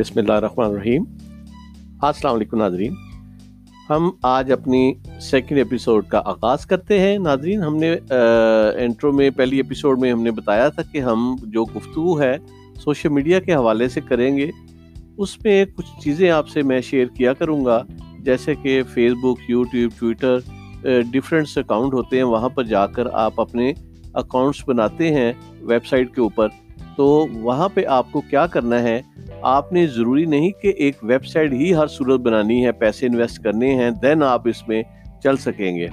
بسم اللہ الرحمن الرحیم۔ السلام علیکم ناظرین۔ ہم آج اپنی سیکنڈ ایپیسوڈ کا آغاز کرتے ہیں۔ ناظرین، ہم نے انٹرو میں، پہلی ایپیسوڈ میں ہم نے بتایا تھا کہ ہم جو گفتگو ہے سوشل میڈیا کے حوالے سے کریں گے، اس میں کچھ چیزیں آپ سے میں شیئر کیا کروں گا۔ جیسے کہ Facebook YouTube Twitter different account ہوتے ہیں۔ وہاں پر جا کر آپ اپنے اکاؤنٹس بناتے ہیں ویب سائٹ کے اوپر۔ تو وہاں پہ آپ کو کیا کرنا ہے؟ آپ نے ضروری نہیں کہ ایک ویب سائٹ ہی ہر صورت بنانی ہے، پیسے انویسٹ کرنے ہیں دین آپ اس میں چل سکیں گے۔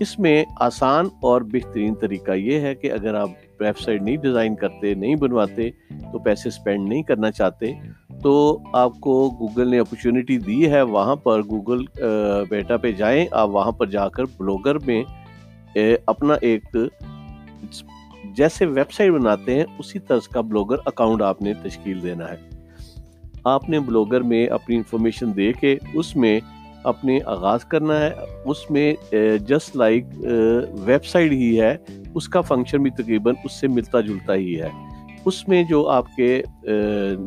اس میں آسان اور بہترین طریقہ یہ ہے کہ اگر آپ ویب سائٹ نہیں ڈیزائن کرتے، نہیں بنواتے، تو پیسے سپینڈ نہیں کرنا چاہتے، تو آپ کو گوگل نے اپرچونٹی دی ہے وہاں پر۔ گوگل بیٹا پہ جائیں، آپ وہاں پر جا کر بلاگر میں اپنا ایک جیسے ویب سائٹ بناتے ہیں، اسی طرز کا بلاگر اکاؤنٹ آپ نے تشکیل دینا ہے۔ آپ نے بلاگر میں اپنی انفارمیشن دے کے اس میں اپنے آغاز کرنا ہے، اس میں جسٹ لائک ویب سائٹ ہی ہے، اس کا فنکشن بھی تقریباً اس سے ملتا جلتا ہی ہے۔ اس میں جو آپ کے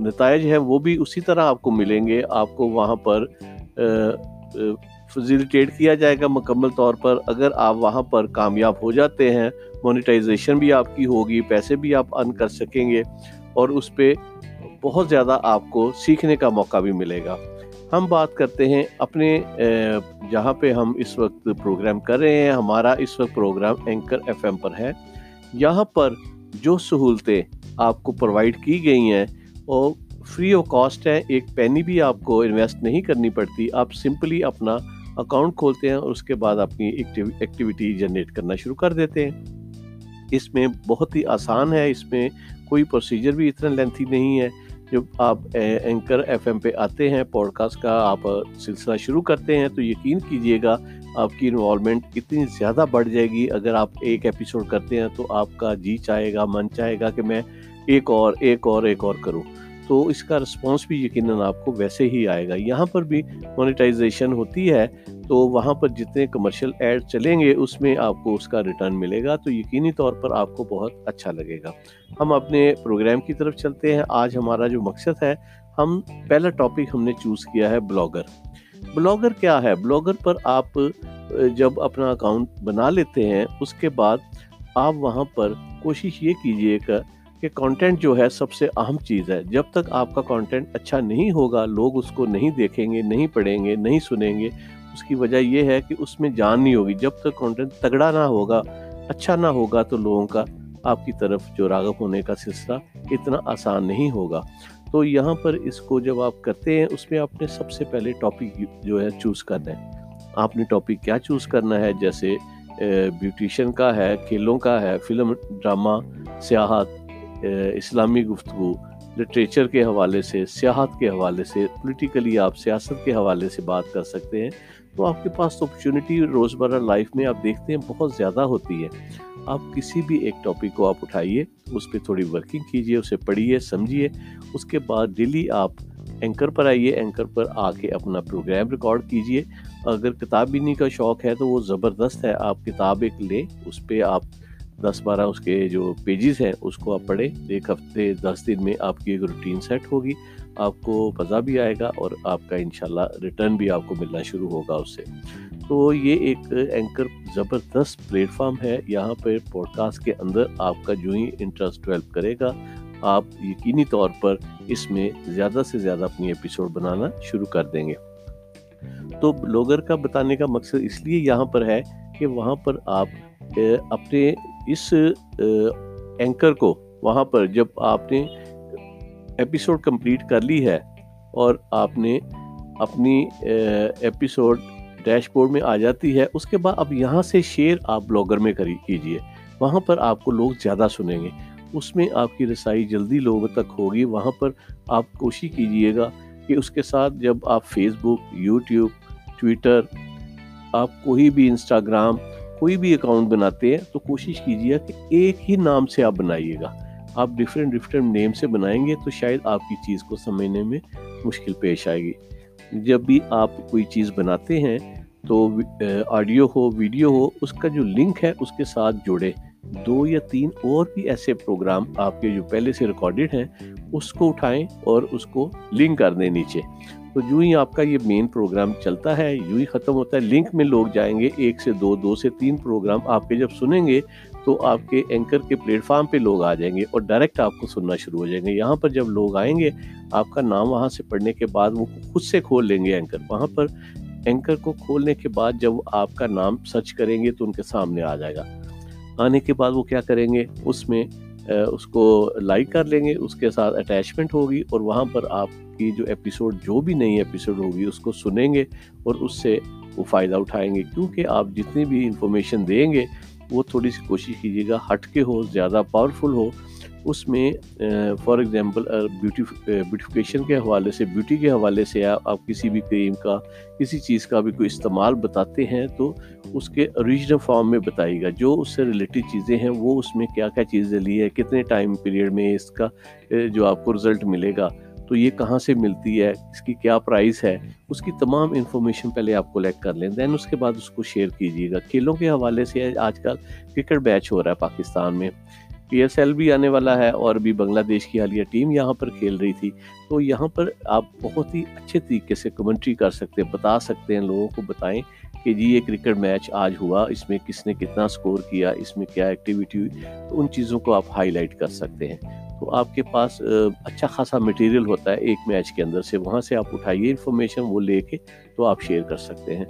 نتائج ہیں وہ بھی اسی طرح آپ کو ملیں گے۔ آپ کو وہاں پر فزیلیٹیٹ کیا جائے گا مکمل طور پر۔ اگر آپ وہاں پر کامیاب ہو جاتے ہیں مونیٹائزیشن بھی آپ کی ہوگی، پیسے بھی آپ ارن کر سکیں گے اور اس پہ بہت زیادہ آپ کو سیکھنے کا موقع بھی ملے گا۔ ہم بات کرتے ہیں اپنے جہاں پہ ہم اس وقت پروگرام کر رہے ہیں، ہمارا اس وقت پروگرام اینکر ایف ایم پر ہے۔ یہاں پر جو سہولتیں آپ کو پرووائڈ کی گئی ہیں، وہ فری آف کاسٹ ہیں، ایک پینی بھی آپ کو انویسٹ نہیں کرنی پڑتی۔ آپ سمپلی اپنا اکاؤنٹ کھولتے ہیں اور اس کے بعد اپنی ایکٹیویٹی جنریٹ کرنا شروع کر دیتے ہیں۔ اس میں بہت ہی آسان ہے، اس میں کوئی پروسیجر بھی اتنا لینتھی نہیں ہے۔ جب آپ اینکر ایف ایم پہ آتے ہیں پوڈ کاسٹ کا آپ سلسلہ شروع کرتے ہیں، تو یقین کیجیے گا آپ کی انوالومنٹ اتنی زیادہ بڑھ جائے گی۔ اگر آپ ایک ایپیسوڈ کرتے ہیں تو آپ کا جی چاہے گا، من چاہے گا کہ میں ایک اور ایک اور ایک اور کروں۔ تو اس کا رسپانس بھی یقیناً آپ کو ویسے ہی آئے گا۔ یہاں پر بھی مونیٹائزیشن ہوتی ہے، تو وہاں پر جتنے کمرشل ایڈ چلیں گے، اس میں آپ کو اس کا ریٹرن ملے گا۔ تو یقینی طور پر آپ کو بہت اچھا لگے گا۔ ہم اپنے پروگرام کی طرف چلتے ہیں۔ آج ہمارا جو مقصد ہے، ہم پہلا ٹاپک ہم نے چوز کیا ہے بلاگر بلاگر کیا ہے؟ بلاگر پر آپ جب اپنا اکاؤنٹ بنا لیتے ہیں، اس کے بعد آپ وہاں پر کوشش یہ کیجیے گا کہ کانٹینٹ جو ہے سب سے اہم چیز ہے۔ جب تک آپ کا کانٹینٹ اچھا نہیں ہوگا، لوگ اس کو نہیں دیکھیں گے، نہیں پڑھیں گے، نہیں سنیں گے، اس کی وجہ یہ ہے کہ اس میں جان نہیں ہوگی۔ جب تک کانٹینٹ تگڑا نہ ہوگا اچھا نہ ہوگا تو لوگوں کا، آپ کی طرف جو راغب ہونے کا سلسلہ اتنا آسان نہیں ہوگا۔ تو یہاں پر اس کو جب آپ کرتے ہیں، اس میں آپ نے سب سے پہلے ٹاپک جو ہے چوز کرنا ہے۔ آپ نے ٹاپک کیا چوز کرنا ہے؟ جیسے بیوٹیشین کا ہے، کھیلوں کا ہے فلم ڈرامہ سیاحت اسلامی گفتگو لٹریچر کے حوالے سے، سیاحت کے حوالے سے پولیٹیکلی آپ سیاست کے حوالے سے بات کر سکتے ہیں، تو آپ کے پاس اپرچونٹی روزمرہ لائف میں آپ دیکھتے ہیں بہت زیادہ ہوتی ہے۔ آپ کسی بھی ایک ٹاپک کو آپ اٹھائیے، اس پہ تھوڑی ورکنگ کیجیے اسے پڑھیے، سمجھیے، اس کے بعد ڈیلی آپ اینکر پر آئیے اینکر پر آ کے اپنا پروگرام ریکارڈ کیجیے اگر کتاب بینی کا شوق ہے تو وہ زبردست ہے، آپ کتاب ایک لیں اس پہ آپ دس بارہ اس کے جو پیجز ہیں، اس کو آپ پڑھیں۔ ایک ہفتے، دس دن میں آپ کی ایک روٹین سیٹ ہوگی۔ آپ کو مزہ بھی آئے گا اور آپ کا انشاءاللہ ریٹرن بھی آپ کو ملنا شروع ہوگا اس سے۔ تو یہ ایک اینکر زبردست پلیٹ فارم ہے۔ یہاں پہ پوڈ کاسٹ کے اندر آپ کا جو ہی انٹرسٹ ڈیولپ کرے گا، آپ یقینی طور پر اس میں زیادہ سے زیادہ اپنی ایپیسوڈ بنانا شروع کر دیں گے۔ تو بلوگر کا بتانے کا مقصد اس لیے یہاں پر ہے کہ وہاں پر آپ اپنے اس اینکر کو وہاں پر جب آپ نے ایپیسوڈ کمپلیٹ کر لی ہے اور آپ نے اپنی ایپیسوڈ ڈیش بورڈ میں آ جاتی ہے، اس کے بعد اب یہاں سے شیئر آپ بلاگر میں کری کیجیے وہاں پر آپ کو لوگ زیادہ سنیں گے۔ اس میں آپ کی رسائی جلدی لوگوں تک ہوگی۔ وہاں پر آپ کوشش کیجیے گا کہ اس کے ساتھ جب آپ فیس بک یوٹیوب ٹویٹر آپ کوئی بھی انسٹاگرام کوئی بھی اکاؤنٹ بناتے ہیں تو کوشش کیجیے کہ ایک ہی نام سے آپ بنائیے گا۔ آپ ڈفرینٹ ڈفرینٹ نیم سے بنائیں گے تو شاید آپ کی چیز کو سمجھنے میں مشکل پیش آئے گی۔ جب بھی آپ کوئی چیز بناتے ہیں تو آڈیو ہو ویڈیو ہو، اس کا جو لنک ہے اس کے ساتھ جوڑے دو یا تین اور بھی ایسے پروگرام آپ کے جو پہلے سے ریکارڈڈ ہیں، اس کو اٹھائیں اور اس کو لنک کر دیں نیچے۔ تو جو ہی آپ کا یہ مین پروگرام چلتا ہے، یوں ہی ختم ہوتا ہے۔ لنک میں لوگ جائیں گے، ایک سے دو دو سے تین پروگرام آپ کے جب سنیں گے تو آپ کے اینکر کے پلیٹ فارم پہ لوگ آ جائیں گے اور ڈائریکٹ آپ کو سننا شروع ہو جائیں گے۔ یہاں پر جب لوگ آئیں گے، آپ کا نام وہاں سے پڑھنے کے بعد وہ خود سے کھول لیں گے اینکر وہاں پر اینکر کو کھولنے کے بعد جب آپ کا نام سرچ کریں گے تو ان کے سامنے آ جائے گا۔ آنے کے بعد وہ کیا کریں گے؟ اس میں اس کو لائک کر لیں گے، اس کے ساتھ اٹیچمنٹ ہوگی اور وہاں پر آپ کی جو ایپیسوڈ جو بھی نئی ایپیسوڈ ہوگی، اس کو سنیں گے اور اس سے وہ فائدہ اٹھائیں گے۔ کیونکہ آپ جتنی بھی انفارمیشن دیں گے، وہ تھوڑی سی کوشش کیجیے گا ہٹ کے ہو، زیادہ پاورفل ہو۔ اس میں فار ایگزامپل بیوٹی بیوٹیفکیشن کے حوالے سے بیوٹی کے حوالے سے آپ کسی بھی کریم کا، کسی چیز کا بھی کوئی استعمال بتاتے ہیں تو اس کے اوریجنل فارم میں بتائیے گا۔ جو اس سے ریلیٹڈ چیزیں ہیں، وہ اس میں کیا کیا چیزیں لی ہے کتنے ٹائم پیریڈ میں اس کا جو آپ کو رزلٹ ملے گا۔ تو یہ کہاں سے ملتی ہے؟ اس کی کیا پرائز ہے؟ اس کی تمام انفارمیشن پہلے آپ کولیکٹ کر لیں دین اس کے بعد اس کو شیئر کیجیے گا۔ کھیلوں کے حوالے سے آج کل کرکٹ بیچ ہو رہا ہے پاکستان میں۔ پی ایس ایل بھی آنے والا ہے اور بھی بنگلہ دیش کی حالیہ ٹیم یہاں پر کھیل رہی تھی۔ تو یہاں پر آپ بہت ہی اچھے طریقے سے کمنٹری کر سکتے ہیں، بتا سکتے ہیں، لوگوں کو بتائیں کہ جی یہ کرکٹ میچ آج ہوا، اس میں کس نے کتنا سکور کیا، اس میں کیا ایکٹیویٹی ہوئی؟ تو ان چیزوں کو آپ ہائی لائٹ کر سکتے ہیں۔ تو آپ کے پاس اچھا خاصا مٹیریل ہوتا ہے ایک میچ کے اندر سے، وہاں سے آپ اٹھائیے انفارمیشن وہ لے کے تو آپ شیئر کر سکتے ہیں۔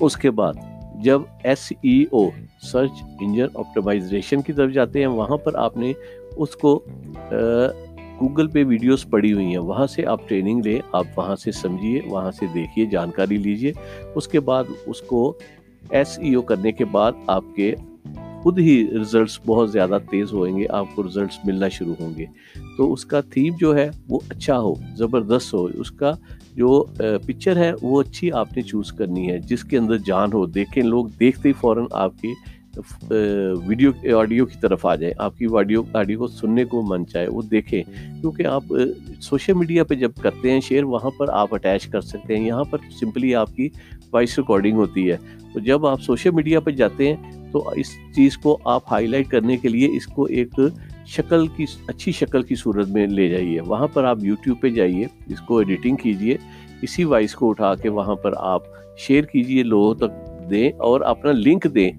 اس کے بعد جب S E O search engine optimisation کی طرف جاتے ہیں، وہاں پر آپ نے اس کو گوگل پہ ویڈیوز پڑی ہوئی ہیں۔ وہاں سے آپ ٹریننگ لیں، آپ وہاں سے سمجھیے، وہاں سے دیکھیے، جانکاری لیجیے اس کے بعد اس کو ایس ای او کرنے کے بعد آپ کے خود ہی ریزلٹس بہت زیادہ تیز ہوئیں گے، آپ کو ریزلٹس ملنا شروع ہوں گے۔ تو اس کا تھیم جو ہے وہ اچھا ہو، زبردست ہو، اس کا جو پکچر ہے وہ اچھی آپ نے چوز کرنی ہے۔ جس کے اندر جان ہو، دیکھیں لوگ دیکھتے ہی فوراً آپ کی ویڈیو آڈیو کی طرف آ جائیں۔ آپ کی آڈیو آڈیو کو سننے کو من چاہے، وہ دیکھیں۔ کیونکہ آپ سوشل میڈیا پہ جب کرتے ہیں شیئر وہاں پر آپ اٹیچ کر سکتے ہیں۔ یہاں پر سمپلی آپ کی وائس ریکارڈنگ ہوتی ہے۔ تو جب آپ سوشل میڈیا پہ جاتے ہیں تو اس چیز کو آپ ہائی لائٹ کرنے کے لیے اس کو ایک شکل کی، اچھی شکل کی صورت میں لے جائیے۔ وہاں پر آپ یوٹیوب پہ جائیے، اس کو ایڈیٹنگ کیجیے اسی وائس کو اٹھا کے وہاں پر آپ شیئر کیجیے لوگوں تک دیں اور اپنا لنک دیں۔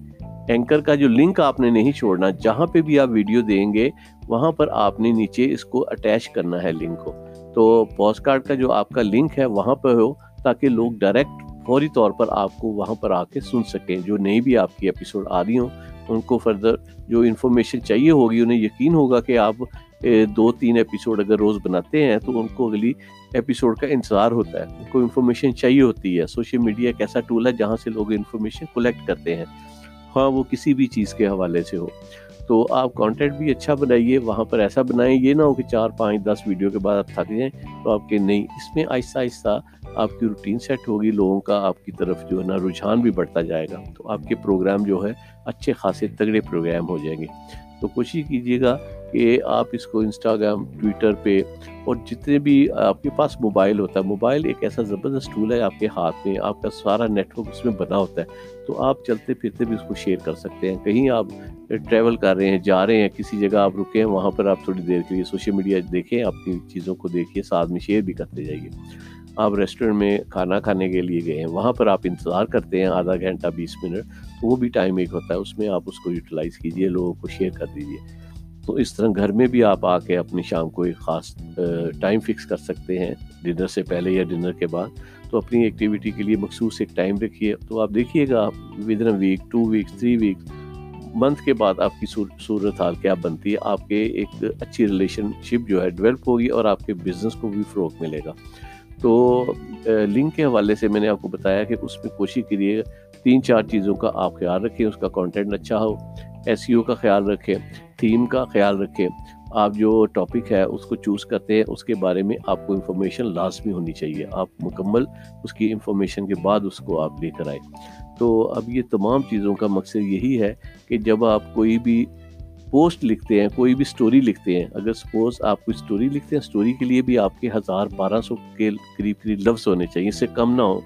اینکر کا جو لنک آپ نے نہیں چھوڑنا، جہاں پہ بھی آپ ویڈیو دیں گے، وہاں پر آپ نے نیچے اس کو اٹیچ کرنا ہے لنک کو۔ تو پوسٹ کارڈ کا جو آپ کا لنک ہے، وہاں پہ ہو تاکہ لوگ ڈائریکٹ فوری طور پر آپ کو وہاں پر آ کے سن سکیں۔ جو نئی بھی آپ کی ایپیسوڈ آ رہی ہوں، ان کو فردر جو انفارمیشن چاہیے ہوگی، انہیں یقین ہوگا کہ آپ دو، تین ایپیسوڈ اگر روز بناتے ہیں، تو ان کو اگلی ایپیسوڈ کا انتظار ہوتا ہے۔ ان کو انفارمیشن چاہیے ہوتی ہے۔ سوشل میڈیا ایک ایسا ٹول ہے جہاں سے لوگ انفارمیشن کلیکٹ کرتے ہیں۔ ہاں وہ کسی بھی چیز کے حوالے سے ہو۔ تو آپ کانٹینٹ بھی اچھا بنائیے، وہاں پر ایسا بنائیں۔ یہ نہ ہو کہ چار، پانچ، دس ویڈیو کے بعد آپ تھک جائیں تو آپ کے نہیں۔ اس میں آہستہ آہستہ آپ کی روٹین سیٹ ہوگی، لوگوں کا آپ کی طرف جو ہے نا رجحان بھی بڑھتا جائے گا۔ تو آپ کے پروگرام جو ہے اچھے خاصے تگڑے پروگرام ہو جائیں گے۔ تو کوشش کیجیے گا کہ آپ اس کو انسٹاگرام ٹویٹر پہ اور جتنے بھی آپ کے پاس موبائل ہوتا ہے موبائل ایک ایسا زبردست ٹول ہے آپ کے ہاتھ میں، آپ کا سارا نیٹ ورک اس میں بنا ہوتا ہے۔ تو آپ چلتے پھرتے بھی اس کو شیئر کر سکتے ہیں۔ کہیں آپ ٹریول کر رہے ہیں، جا رہے ہیں، کسی جگہ آپ رکے ہیں، وہاں پر آپ تھوڑی دیر کے لیے سوشل میڈیا دیکھیں، اپنی چیزوں کو دیکھیے، ساتھ میں شیئر بھی کرتے جائیے۔ آپ ریسٹورنٹ میں کھانا کھانے کے لیے گئے ہیں، وہاں پر آپ انتظار کرتے ہیں آدھا گھنٹہ، بیس منٹ تو وہ بھی ٹائم ایک ہوتا ہے، اس میں آپ اس کو یوٹیلائز کیجیے لوگوں کو شیئر کر دیجیے تو اس طرح گھر میں بھی آپ آ کے اپنی شام کو ایک خاص ٹائم فکس کر سکتے ہیں ڈنر سے پہلے یا ڈنر کے بعد۔ تو اپنی ایکٹیویٹی کے لیے مخصوص ایک ٹائم رکھیے۔ تو آپ دیکھیے گا within week two weeks three weeks month کے بعد آپ کی صورت حال کیا بنتی ہے، آپ کے ایک اچھی ریلیشن شپ جو ہے ڈیولپ ہوگی اور آپ کے بزنس کو بھی فروغ ملے گا۔ تو لنک کے حوالے سے میں نے آپ کو بتایا کہ اس میں کوشش کریے تین چار چیزوں کا آپ خیال رکھیں، اس کا کانٹینٹ اچھا ہو ایس سی او کا خیال رکھیں تھیم کا خیال رکھیں، آپ جو ٹاپک ہے اس کو چوز کرتے ہیں، اس کے بارے میں آپ کو انفارمیشن لازمی ہونی چاہیے، آپ مکمل اس کی انفارمیشن کے بعد اس کو آپ لے کر آئیں۔ تو اب یہ تمام چیزوں کا مقصد یہی ہے کہ جب آپ کوئی بھی پوسٹ لکھتے ہیں، کوئی بھی سٹوری لکھتے ہیں۔ اگر سپوز آپ کوئی سٹوری لکھتے ہیں سٹوری کے لیے بھی آپ کے ہزار بارہ سو کے قریب قریب لفظ ہونے چاہیے، اس سے کم نہ ہو۔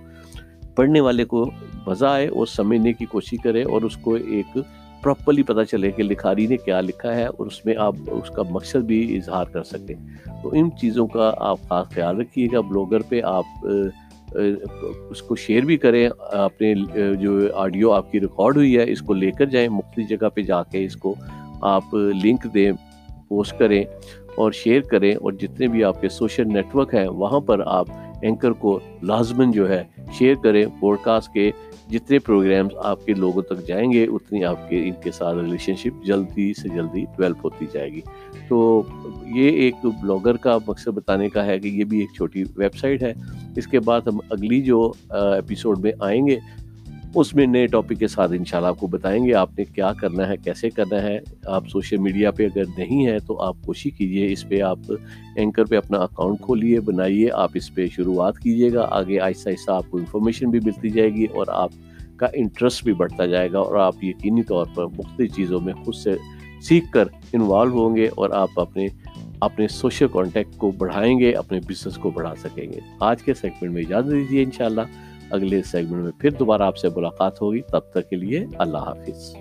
پڑھنے والے کو مزہ آئے اور سمجھنے کی کوشش کرے اور اس کو ایک پراپرلی پتہ چلے کہ لکھاری نے کیا لکھا ہے اور اس میں آپ اس کا مقصد بھی اظہار کر سکیں تو ان چیزوں کا آپ خاص خیال رکھیے گا۔ بلاگر پہ آپ اس کو شیئر بھی کریں۔ اپنے جو آڈیو آپ کی ریکارڈ ہوئی ہے، اس کو لے کر جائیں۔ مختلف جگہ پہ جا کے اس کو آپ لنک دیں، پوسٹ کریں اور شیئر کریں اور جتنے بھی آپ کے سوشل نیٹ ورک ہیں، وہاں پر آپ اینکر کو لازمن جو ہے شیئر کریں۔ پوڈ کاسٹ کے جتنے پروگرامز آپ کے لوگوں تک جائیں گے، اتنی آپ کے ان کے ساتھ ریلیشن شپ جلدی سے جلدی ڈیولپ ہوتی جائے گی۔ تو یہ ایک بلاگر کا مقصد بتانے کا ہے کہ یہ بھی ایک چھوٹی ویب سائٹ ہے۔ اس کے بعد ہم اگلی جو ایپیسوڈ میں آئیں گے اس میں نئے ٹاپک کے ساتھ انشاءاللہ آپ کو بتائیں گے آپ نے کیا کرنا ہے، کیسے کرنا ہے۔ آپ سوشل میڈیا پہ اگر نہیں ہے تو آپ کوشش کیجیے اس پہ آپ اینکر پہ اپنا اکاؤنٹ کھولیے، بنائیے، آپ اس پہ شروعات کیجیے گا، آگے آہستہ آہستہ آپ کو انفارمیشن بھی ملتی جائے گی اور آپ کا انٹرسٹ بھی بڑھتا جائے گا اور آپ یقینی طور پر مختلف چیزوں میں خود سے سیکھ کر انوالو ہوں گے اور آپ اپنے اپنے سوشل کانٹیکٹ کو بڑھائیں گے، اپنے بزنس کو بڑھا سکیں گے۔ آج کے سیگمنٹ میں اجازت دیجیے انشاءاللہ۔ اگلے سیگمنٹ میں پھر دوبارہ آپ سے ملاقات ہوگی، تب تک کے لیے اللہ حافظ۔